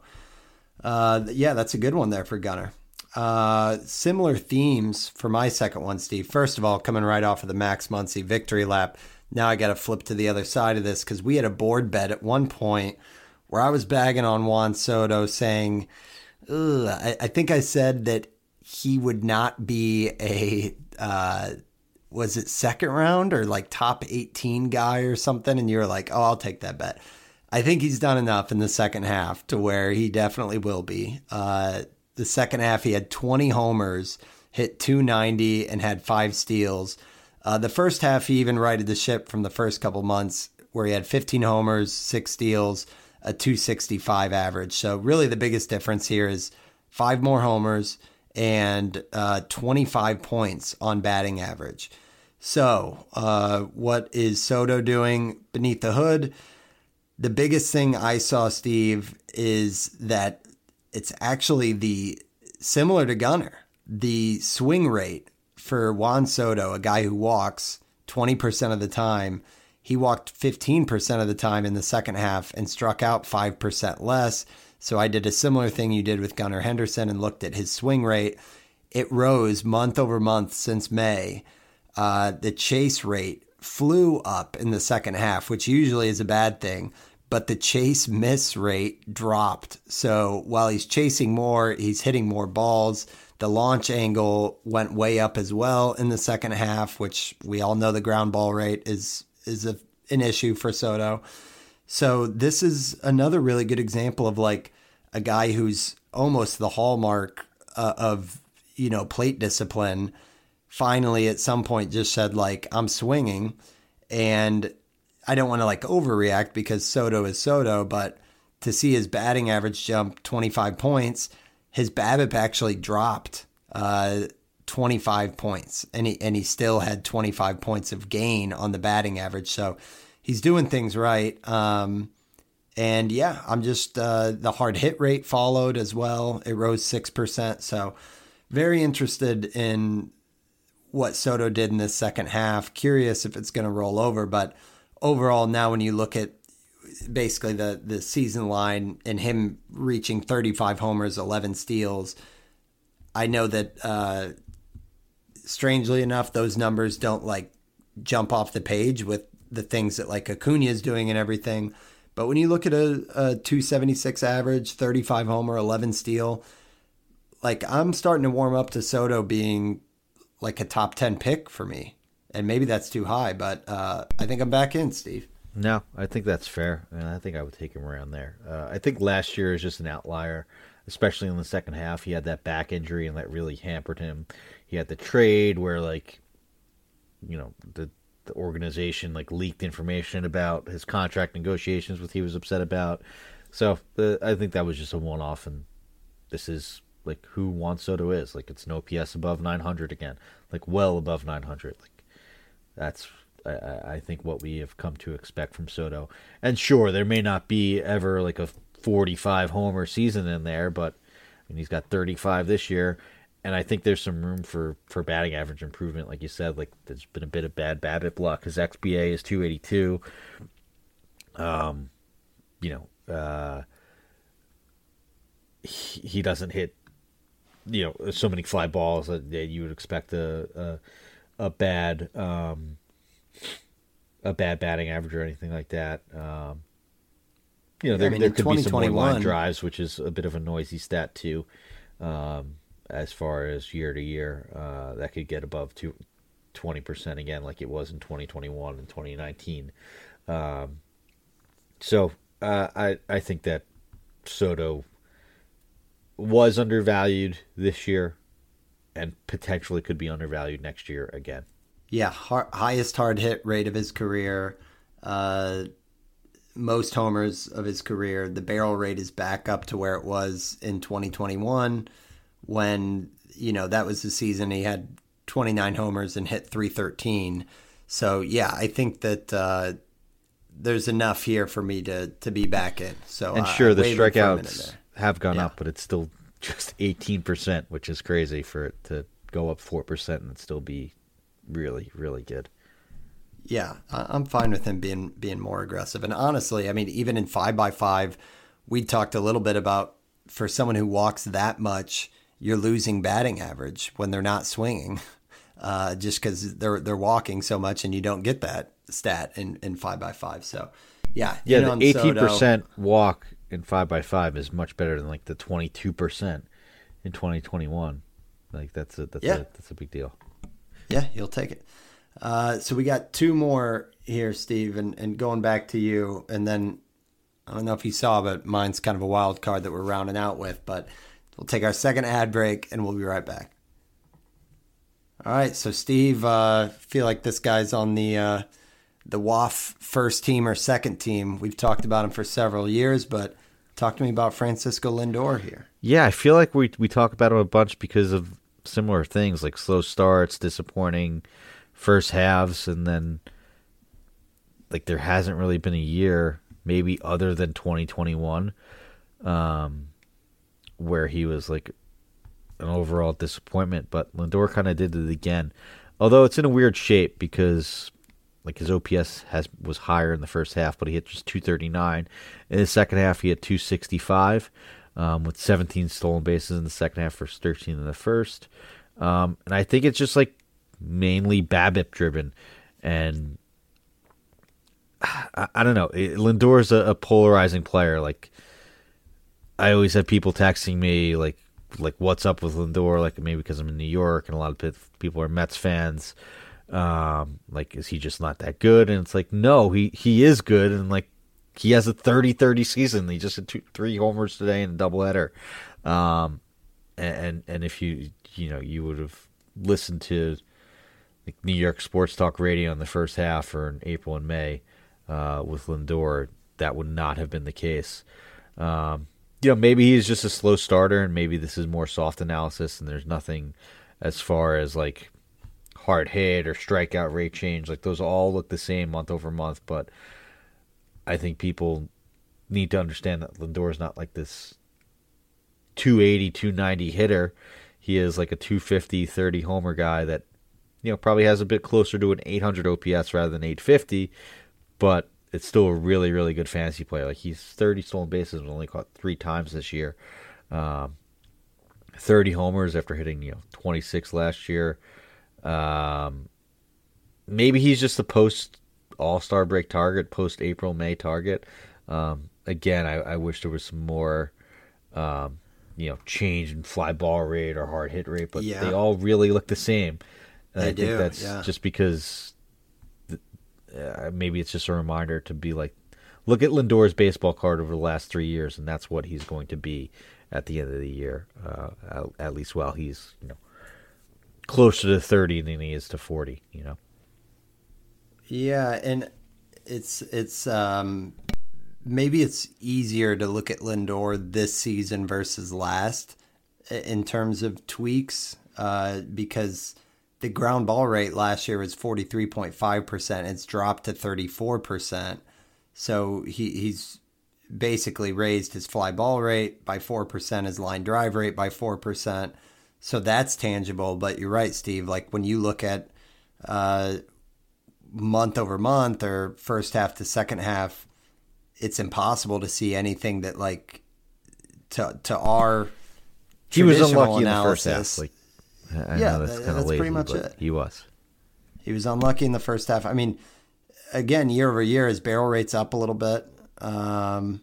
uh, yeah, that's a good one there for Gunnar. Uh, similar themes for my second one, Steve. First of all, coming right off of the Max Muncy victory lap. Now I got to flip to the other side of this because we had a board bet at one point where I was bagging on Juan Soto saying, I, I think I said that he would not be a uh, was it second round or like top 18 guy or something and you were like oh i'll take that bet i think he's done enough in the second half to where he definitely will be uh, the second half he had 20 homers hit 290 and had five steals uh, the first half he even righted the ship from the first couple months where he had 15 homers six steals a 265 average so really the biggest difference here is five more homers and uh, 25 points on batting average. So, uh, what is Soto doing beneath the hood? The biggest thing I saw, Steve, is that it's actually the similar to Gunnar. the swing rate for Juan Soto, a guy who walks 20% of the time. He walked 15% of the time in the second half and struck out 5% less. So I did a similar thing you did with Gunnar Henderson and looked at his swing rate. It rose month over month since May. Uh, the chase rate flew up in the second half, which usually is a bad thing, but the chase miss rate dropped. So while he's chasing more, he's hitting more balls. The launch angle went way up as well in the second half, which we all know the ground ball rate is is a, an issue for Soto. So this is another really good example of like a guy who's almost the hallmark uh, of you know plate discipline, finally at some point just said like I'm swinging, and I don't want to like overreact because Soto is Soto, but to see his batting average jump 25 points, his BABIP actually dropped uh, 25 points, and he and he still had 25 points of gain on the batting average. So he's doing things right. Um, and yeah, I'm just uh, the hard hit rate followed as well. It rose six percent. So very interested in what Soto did in this second half. Curious if it's going to roll over, but overall, now when you look at basically the the season line and him reaching 35 homers, 11 steals, I know that uh, strangely enough, those numbers don't like jump off the page with the things that like Acuna is doing and everything. But when you look at a, a 276 average, 35 homer, 11 steal, like I'm starting to warm up to Soto being like a top 10 pick for me. And maybe that's too high, but uh, I think I'm back in, Steve. No, I think that's fair. And I think I would take him around there. Uh, I think last year is just an outlier, especially in the second half. He had that back injury and that really hampered him. He had the trade where, like, you know, the the organization like leaked information about his contract negotiations, which he was upset about. So I think that was just a one-off, and this is like who Juan Soto is. Like it's no PS above 900 again, like well above 900. Like that's I, I think what we have come to expect from Soto. And sure, there may not be ever like a 45 homer season in there, but I mean, he's got 35 this year, and I think there's some room for for batting average improvement. Like you said, like there's been a bit of bad BABIP luck. His XBA is 282. Um, you know, uh, he, he doesn't hit, you know, so many fly balls that, that you would expect a a, a bad um, a bad batting average or anything like that. Um, you know, there, I mean, there could be some more line drives, which is a bit of a noisy stat too. Um, as far as year to year. Uh, that could get above two, 20% again, like it was in 2021 and 2019. Um, so uh, I, I think that Soto was undervalued this year and potentially could be undervalued next year again. Yeah, hard, highest hard hit rate of his career, uh, most homers of his career. The barrel rate is back up to where it was in 2021 when you know that was the season he had 29 homers and hit 313. So yeah, I think that uh, there's enough here for me to to be back in. So and sure, the strikeouts have gone yeah. up, but it's still just 18 percent, which is crazy for it to go up four percent and still be really really good. Yeah, I'm fine with him being being more aggressive. And honestly, I mean, even in five by five, we talked a little bit about for someone who walks that much you're losing batting average when they're not swinging, uh, just because they're they're walking so much, and you don't get that stat in in five by five. So, yeah, yeah, the eighteen percent walk in five by five is much better than like the twenty two percent in twenty twenty one. Like that's a that's yeah. a that's a big deal. Yeah, you'll take it. Uh, so we got two more here, Steve, and, and going back to you, and then I don't know if you saw, but mine's kind of a wild card that we're rounding out with, but We'll take our second ad break and we'll be right back. All right, so Steve, uh, feel like this guy's on the uh, the WAF first team or second team. We've talked about him for several years, but talk to me about Francisco Lindor here. Yeah, I feel like we we talk about him a bunch because of similar things like slow starts, disappointing first halves, and then like there hasn't really been a year, maybe other than 2021, um, where he was like an overall disappointment. But Lindor kind of did it again, although it's in a weird shape because like his OPS has was higher in the first half, but he hit just 239. In the second half, he had 265 um, with 17 stolen bases in the second half versus 13 in the first. Um, and I think it's just like mainly BABIP driven, and I, I don't know. Lindor is a, a polarizing player. Like I always have people texting me like like what's up with Lindor like maybe because I'm in New York and a lot of people are Mets fans um like is he just not that good? And it's like no he he is good. And like he has a 30-30 season. He just had two, three homers today and a doubleheader. Um and and if you you know you would have listened to like New York sports talk radio in the first half or in April and May uh, with Lindor, that would not have been the case. Um, you know, maybe he's just a slow starter, and maybe this is more soft analysis, and there's nothing as far as like hard hit or strikeout rate change. Like those all look the same month over month, but I think people need to understand that Lindor is not like this 280, 290 hitter. He is like a 250, 30 homer guy that, you know, probably has a bit closer to an 800 OPS rather than 850, but it's still a really, really good fantasy player. Like he's 30 stolen bases and only caught three times this year. Um, 30 homers after hitting, you know, 26 last year. Um, maybe he's just a post All Star break target, post April May target. Um, again, I, I, wish there was some more, um, you know, change in fly ball rate or hard hit rate, but yeah. they all really look the same. And they I think that's yeah. just because uh, maybe it's just a reminder to be like, look at Lindor's baseball card over the last three years, and that's what he's going to be at the end of the year. Uh, at, at least while he's you know closer to 30 than he is to 40, you know. Yeah, and it's it's um maybe it's easier to look at Lindor this season versus last in terms of tweaks uh, because the ground ball rate last year was 43.5%. It's dropped to 34%. So he, he's basically raised his fly ball rate by 4%, his line drive rate by 4%. So that's tangible. But you're right, Steve. Like when you look at uh, month over month or first half to second half, it's impossible to see anything that like to to our he was unlucky analysis, in the first half. Like, I yeah, that's, that's lazy, pretty much it. He was. He was unlucky in the first half. I mean, again, year over year, his barrel rate's up a little bit. Um,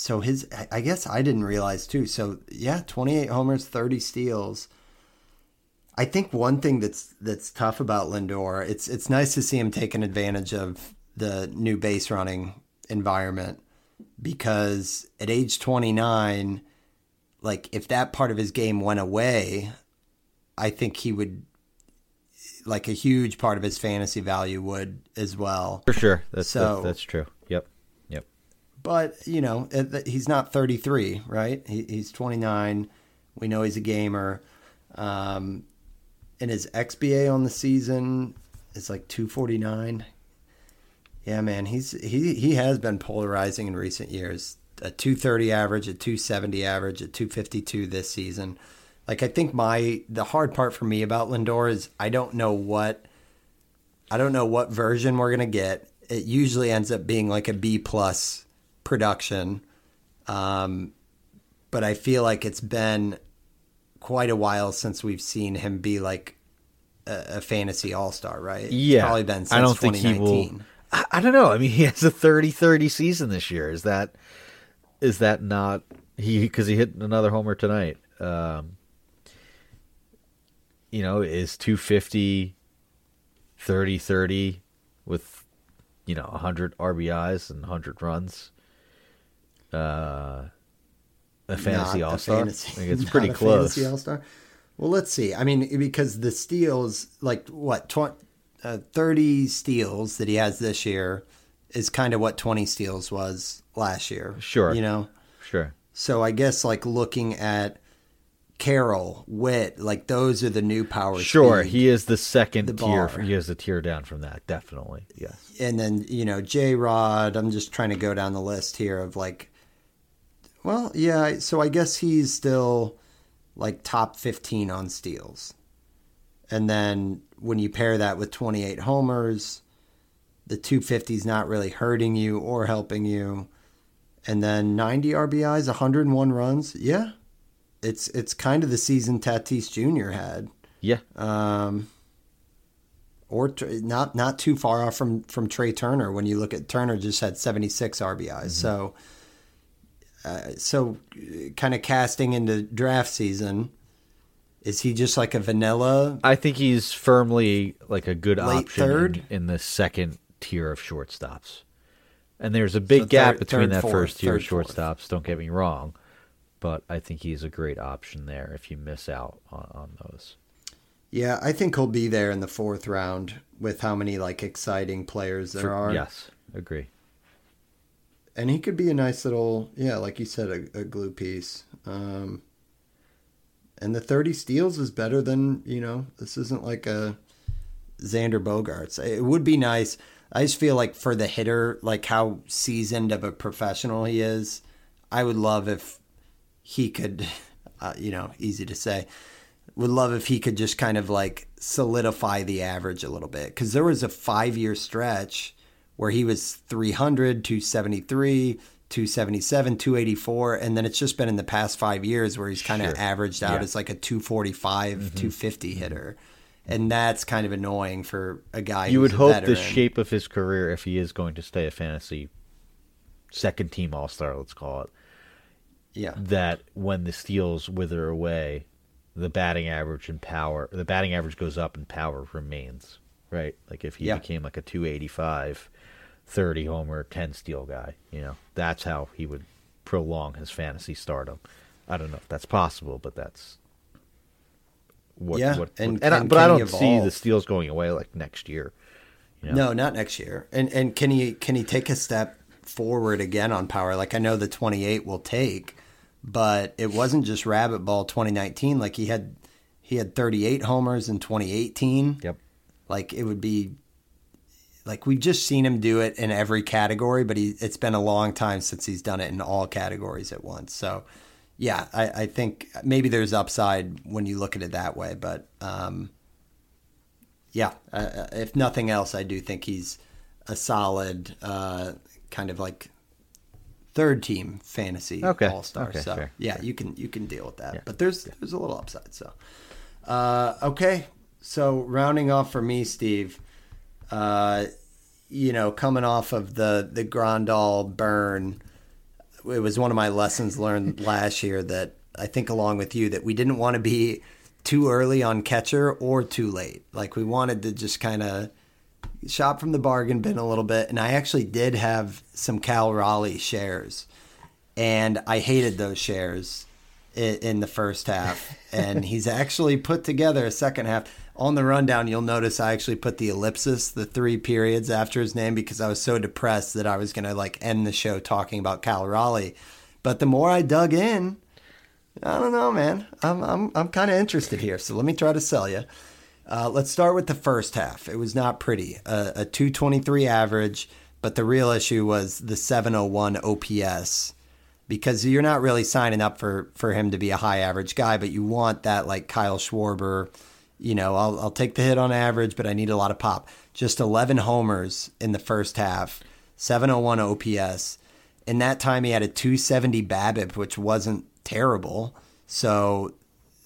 so his I guess I didn't realize too. So yeah, 28 homers, 30 steals. I think one thing that's that's tough about Lindor, it's it's nice to see him taking advantage of the new base running environment because at age 29, like if that part of his game went away, I think he would like a huge part of his fantasy value would as well. For sure. That's so, that's, that's true. But you know, he's not 33, right? He's 29. We know he's a gamer. Um, and his XBA on the season is like 249. Yeah, man, he's he he has been polarizing in recent years. A 230 average, a 270 average, a 252 this season. Like I think my the hard part for me about Lindor is I don't know what I don't know what version we're gonna get. It usually ends up being like a B plus production. Um, but I feel like it's been quite a while since we've seen him be like a, a fantasy all star, right? Yeah. It's probably been since I don't think he will. I, I don't know. I mean, he has a 30-30 season this year. Is that is that not he because he hit another homer tonight? Um, you know, is 250 30 30 with you know 100 RBIs and 100 runs uh, a fantasy all star. It's pretty close. Fantasy all star. Well, let's see. I mean, because the steals, like what, 20, uh, 30 steals that he has this year is kind of what 20 steals was last year. Sure. You know? Sure. So I guess like looking at Carroll, Witt, like those are the new powers. Sure, he is the second the tier. Bar. He is a tier down from that, definitely. Yes. And then you know J Rod. I'm just trying to go down the list here of like well, yeah. So I guess he's still like top 15 on steals. And then when you pair that with 28 homers, the 250 is not really hurting you or helping you. And then 90 RBIs, 101 runs. Yeah. It's it's kind of the season Tatis Jr. had. Yeah. Um or not not too far off from from Trea Turner when you look at Turner just had 76 RBIs. Mm-hmm. So uh, so kind of casting into draft season. Is he just like a vanilla? I think he's firmly like a good option third? In, in, the second tier of shortstops. And there's a big so gap third, between third, that fourth, first tier of shortstops, fourth. don't get me wrong. but I think he's a great option there if you miss out on, on those. Yeah, I think he'll be there in the fourth round with how many like exciting players there For- are. Yes, agree. And he could be a nice little yeah like you said a, a glue piece. Um and the 30 steals is better than you know this isn't like a Xander Bogaerts. It would be nice. I just feel like for the hitter like how seasoned of a professional he is i would love if he could uh, you know easy to say would love if he could just kind of like solidify the average a little bit. Because there was a five year stretch where he was 300 273 277 284 and then it's just been in the past five years where he's kind of Sure. averaged out Yeah. Mm-hmm. as like a 245 250 hitter and that's kind of annoying for a guy You who's would a hope the shape of his career, if he is going to stay a fantasy second team All Star, let's call it, yeah that when the steals wither away, the batting average and power, the batting average goes up and power remains, right? Like if he Yeah. became like a 285, 30 homer, 10 steal guy, you know, that's how he would prolong his fantasy stardom. I don't know if that's possible, but that's what, Yeah, what, and- and I, but I don't see the steals going away like next year. You know? No, not next year. And and can he can he take a step forward again on power? Like I know the 28 will take, but it wasn't just rabbit ball 2019. Like he had he had 38 homers in 2018. Yep. Like it would be like we've just seen him do it in every category, but he it's been a long time since he's done it in all categories at once. So yeah, I, I think maybe there's upside when you look at it that way, but um, yeah, uh, if nothing else, I do think he's a solid uh, kind of like third team fantasy Okay, all star. okay, so fair, yeah, you can you can deal with that. Yeah, But there's there's a little upside. So uh, okay, so rounding off for me, Steve. Uh, you know, coming off of the the Grandal burn, it was one of my lessons learned last year that I think along with you that we didn't want to be too early on catcher or too late. Like we wanted to just kind of shop from the bargain bin a little bit. And I actually did have some Cal Raleigh shares, and I hated those shares in, in the first half. and he's actually put together a second half. On the rundown, you'll notice I actually put the ellipsis, the three periods after his name, because I was so depressed that I was going to like end the show talking about Cal Raleigh. But the more I dug in, I don't know, man. I'm I'm I'm kind of interested here. So let me try to sell you. Uh, let's start with the first half. It was not pretty. Uh, a 223 average, but the real issue was the 701 OPS because you're not really signing up for for him to be a high average guy, but you want that like Kyle Schwarber. You know, I'll I'll take the hit on average, but I need a lot of pop. Just 11 homers in the first half, 701 OPS. In that time, he had a 270 BABIP, which wasn't terrible. So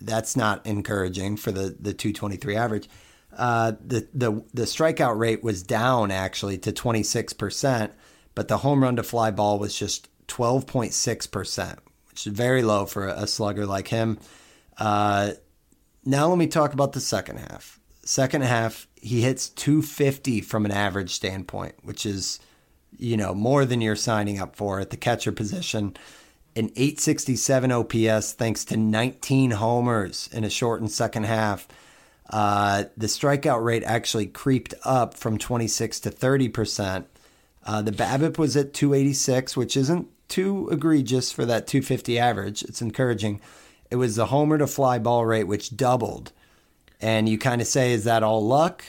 that's not encouraging for the the 223 average. Uh, the the the strikeout rate was down actually to 26 percent, but the home run to fly ball was just 12.6 percent, which is very low for a slugger like him. Uh, now let me talk about the second half. Second half, he hits 250 from an average standpoint, which is you know more than you're signing up for at the catcher position an 867 OPS thanks to 19 homers in a shortened second half. Uh, the strikeout rate actually creeped up from 26 to 30 percent. Uh, the BABIP was at 286, which isn't too egregious for that 250 average. It's encouraging. It was the homer to fly ball rate, which doubled. And you kind of say, is that all luck?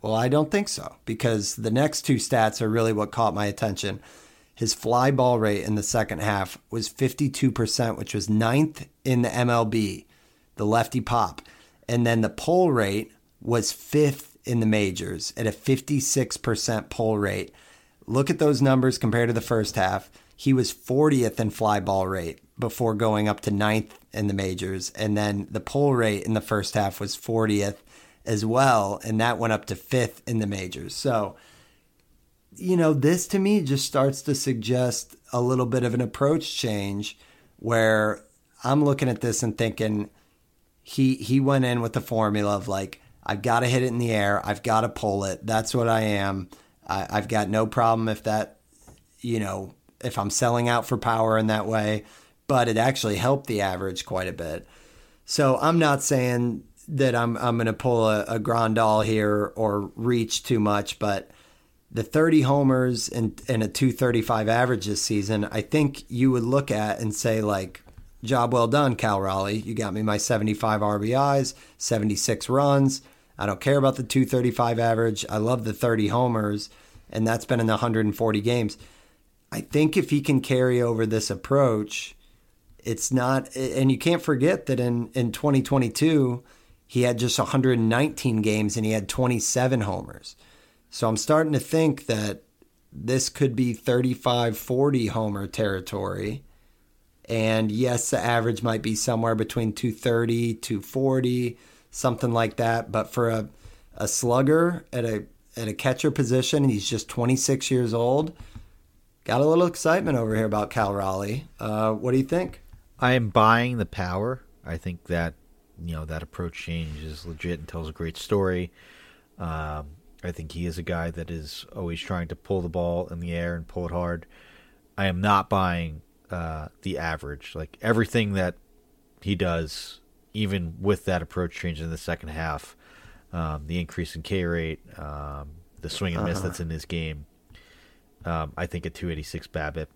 Well, I don't think so because the next two stats are really what caught my attention. His fly ball rate in the second half was 52%, which was ninth in the MLB, the lefty pop. And then the pull rate was fifth in the majors at a 56% pull rate. Look at those numbers compared to the first half. He was 40th in fly ball rate before going up to ninth in the majors. And then the pull rate in the first half was 40th as well. And that went up to fifth in the majors. So, you know, this to me just starts to suggest a little bit of an approach change where I'm looking at this and thinking he he went in with the formula of like I've got to hit it in the air, I've got to pull it. That's what I am. I, I've got no problem if that, you know, if I'm selling out for power in that way. But it actually helped the average quite a bit. So I'm not saying that I'm I'm going to pull a, a Grandal here or reach too much, but the 30 homers and, and a 235 average this season, I think you would look at and say like, job well done, Cal Raleigh. You got me my 75 RBIs, 76 runs. I don't care about the 235 average. I love the 30 homers, and that's been in the 140 games. I think if he can carry over this approach, it's not, and you can't forget that in, in 2022, he had just 119 games and he had 27 homers. So I'm starting to think that this could be 35 40 homer territory. And yes, the average might be somewhere between 230, 240, something like that. But for a, a slugger at a at a catcher position, he's just 26 years old. Got a little excitement over here about Cal Raleigh. Uh, what do you think? I am buying the power. I think that you know that approach change is legit and tells a great story. Um, I think he is a guy that is always trying to pull the ball in the air and pull it hard. I am not buying uh, the average. Like everything that he does, even with that approach change in the second half, um, the increase in K rate, um, the swing and miss uh-huh. that's in his game. Um, I think a 286 BABIP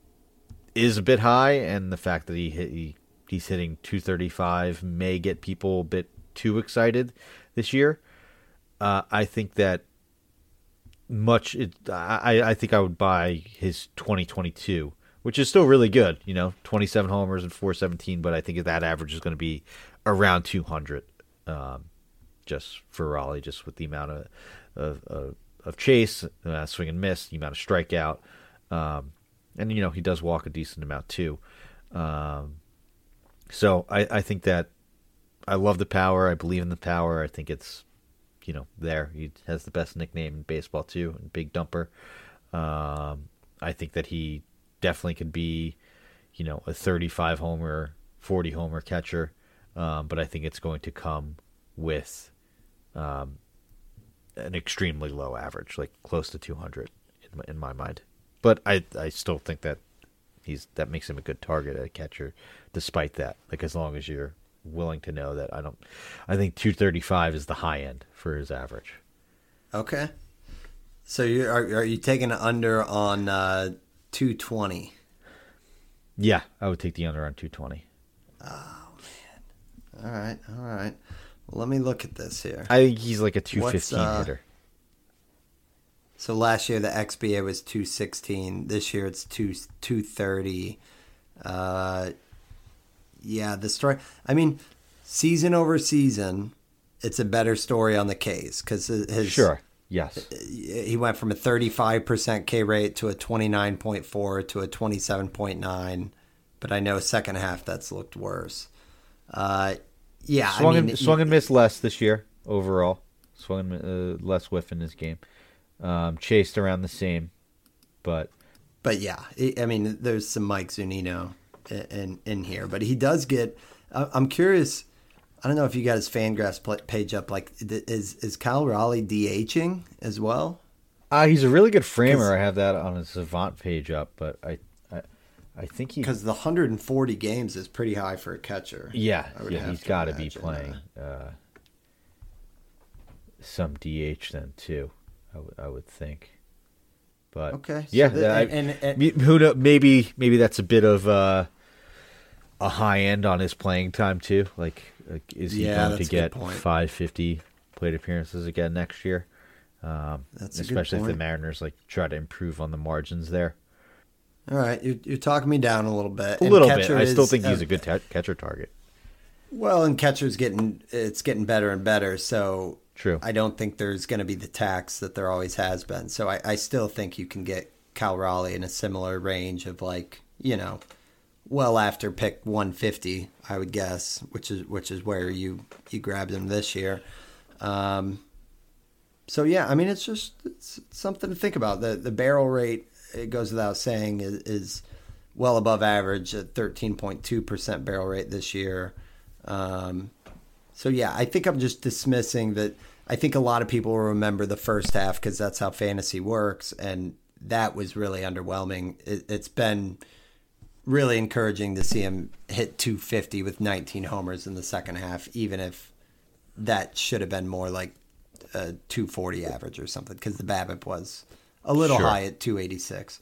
is a bit high, and the fact that he, hit, he he's hitting 235 may get people a bit too excited this year. Uh, I think that much. It, I I think I would buy his 2022, which is still really good. You know, 27 homers and 417, but I think that average is going to be around 200. Um, just for Raleigh, just with the amount of of, of, of chase, uh, swing and miss, the amount of strikeout, um, and you know he does walk a decent amount too. Um, so I, I think that I love the power. I believe in the power. I think it's you know there. He has the best nickname in baseball too, Big Dumper. Um, I think that he definitely could be, you know, a 35 homer, 40 homer catcher. Um, but I think it's going to come with um, an extremely low average, like close to 200 in my, in my mind. But I I still think that he's that makes him a good target at catcher, despite that. Like as long as you're willing to know that I don't. I think 235 is the high end for his average. Okay. So you are are you taking an under on uh, 220? Yeah, I would take the under on 220. Oh man. All right, all right. Well, let me look at this here. I think he's like a 215 uh, hitter. So last year the XBA was 216. This year it's 2 230. Uh, yeah, the story. I mean, season over season, it's a better story on the K's because his sure. Yes. He went from a 35% K rate to a 29.4 to a 27.9, but I know second half that's looked worse. Uh, yeah, swung, I mean, and, swung and missed less this year overall. Swung uh, less whiff in his game. Um, chased around the same, but but yeah, I mean, there's some Mike Zunino in in here, but he does get. I'm curious. I don't know if you got his Fangraphs page up. Like, is is Kyle Raleigh DHing as well? Uh, he's a really good framer. I have that on his Savant page up, but I, I, I think he because the 140 games is pretty high for a catcher. Yeah, yeah, he's got to be playing uh, some DH then too. I, w- I would think. But okay, yeah, so the, I, and, and, who know, maybe maybe that's a bit of uh, a high end on his playing time too. Like, like is he yeah, going to get 550 plate appearances again next year? Um, that's especially if the Mariners like try to improve on the margins there. All right, you're, you're talking me down a little bit. A and little bit. I still think he's a good t- catcher target. Well, and catcher's getting it's getting better and better. So True. I don't think there's going to be the tax that there always has been. So I, I still think you can get Cal Raleigh in a similar range of like, you know, well after pick 150, I would guess, which is which is where you you grabbed him this year. Um, so yeah, I mean, it's just it's something to think about. The the barrel rate, it goes without saying, is, is well above average at 13.2 percent barrel rate this year. Um, so yeah, I think I'm just dismissing that. I think a lot of people will remember the first half because that's how fantasy works, and that was really underwhelming. It, has been really encouraging to see him hit 250 with 19 homers in the second half, even if that should have been more like a 240 average or something, because the BABIP was a little Sure. high at 286.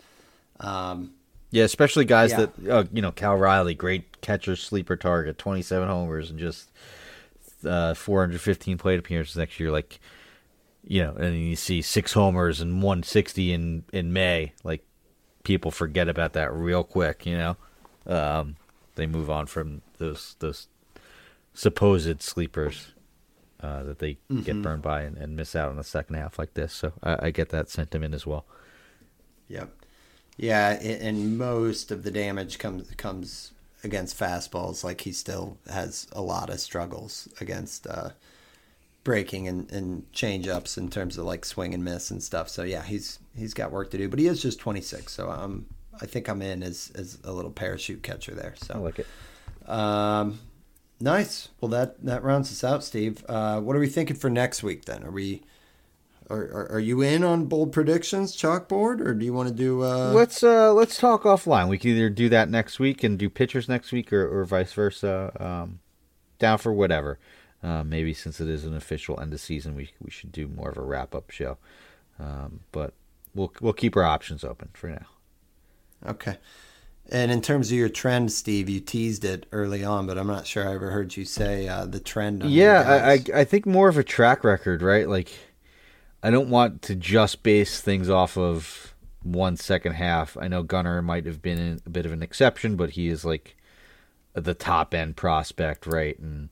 Um, Yeah, especially guys Yeah. that uh, you know, Cal Raleigh, great catcher, sleeper target, twenty seven homers and just uh, four hundred fifteen plate appearances next year. Like, you know, and you see six homers and one sixty in in May. Like, people forget about that real quick. You know, um, they move on from those those supposed sleepers. Uh, that they get burned by and, and miss out on the second half like this. So I, I get that sentiment as well. Yep. Yeah, and most of the damage comes comes against fastballs. Like he still has a lot of struggles against uh, breaking and, and change ups in terms of like swing and miss and stuff. So yeah, he's he's got work to do. But he is just twenty six, so I'm I think I'm in as as a little parachute catcher there. I So like it. um, nice. Well, that that rounds us out, Steve. Uh, what are we thinking for next week then? Are we are, are, are you in on bold predictions chalkboard, or do you want to do? Uh... let's uh let's talk offline. We can either do that next week and do pitchers next week, or, or vice versa. Um, down for whatever. Uh, maybe since it is an official end of season, we we should do more of a wrap up show. Um, but we'll we'll keep our options open for now. Okay. And in terms of your trend, Steve, you teased it early on, but I'm not sure I ever heard you say uh, the trend. On Yeah, I, I. I think more of a track record, right? Like, I don't want to just base things off of one second half. I know Gunnar might have been a bit of an exception, but he is like the top end prospect, right? And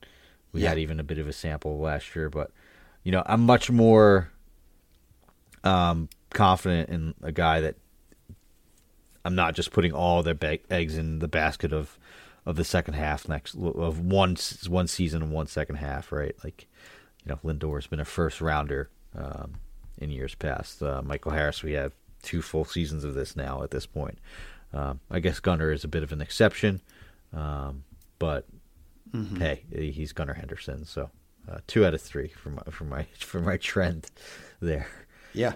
we Yeah. had even a bit of a sample last year, but you know, I'm much more um, confident in a guy that I'm not just putting all their ba- eggs in the basket of of the second half next of one one season and one second half, right? Like, you know, Lindor's been a first rounder um, in years past. Uh, Michael Harris, we have two full seasons of this now at this point. Um, I guess Gunnar is a bit of an exception, um, but hey, he's Gunnar Henderson, so uh, two out of three for my for my for my trend there. Yeah.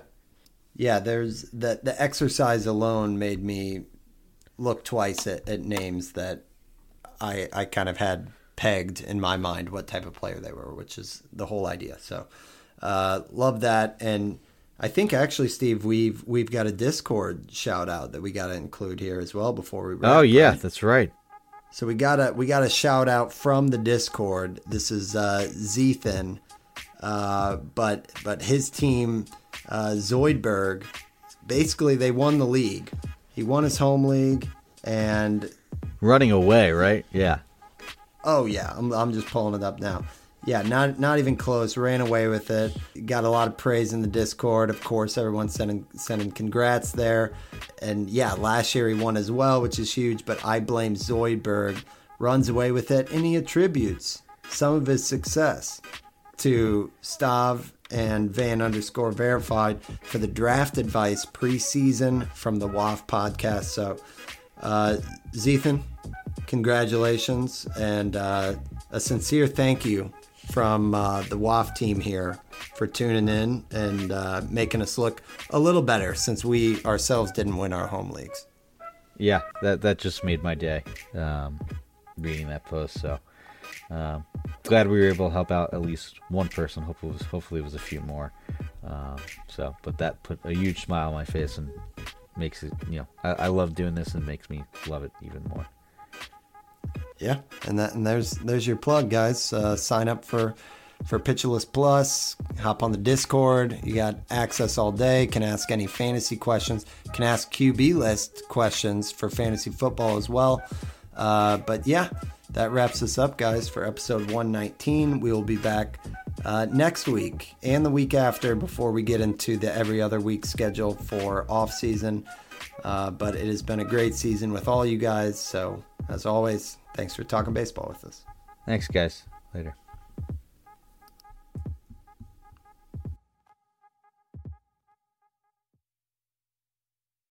Yeah, there's the the exercise alone made me look twice at, at names that I I kind of had pegged in my mind what type of player they were, which is the whole idea. So uh, love that, and I think actually, Steve, we've we've got a Discord shout out that we got to include here as well before we. Wrap, Oh yeah, right? that's right. So we got a we got a shout out from the Discord. This is uh, Zethan, uh, but but his team, uh, Zoidberg, basically they won the league. He won his home league, and Running away, right? Yeah. oh yeah, I'm I'm just pulling it up now. Yeah, not not even close. Ran away with it. Got a lot of praise in the Discord. Of course, everyone's sending sending congrats there. And yeah, last year he won as well, which is huge. But I blame Zoidberg. Runs away with it, and he attributes some of his success to Stav and Van underscore verified for the draft advice preseason from the WAF podcast. So, uh, Zethan, congratulations and uh, a sincere thank you from uh, the WAF team here for tuning in and uh, making us look a little better since we ourselves didn't win our home leagues. Yeah, that that just made my day. Um, reading that post, so um, glad we were able to help out at least one person. Hopefully, it was, hopefully it was a few more. Um, so, but that put a huge smile on my face and makes it. You know, I, I love doing this and makes me love it even more. Yeah, and that and there's there's your plug, guys. Uh, sign up for for Pitcher List Plus. Hop on the Discord. You got access all day. Can ask any fantasy questions. Can ask QB list questions for fantasy football as well. Uh, but yeah, that wraps us up, guys, for episode 119. We will be back uh, next week and the week after before we get into the every other week schedule for off season. Uh, but it has been a great season with all you guys. So, as always, thanks for talking baseball with us. Thanks, guys. Later.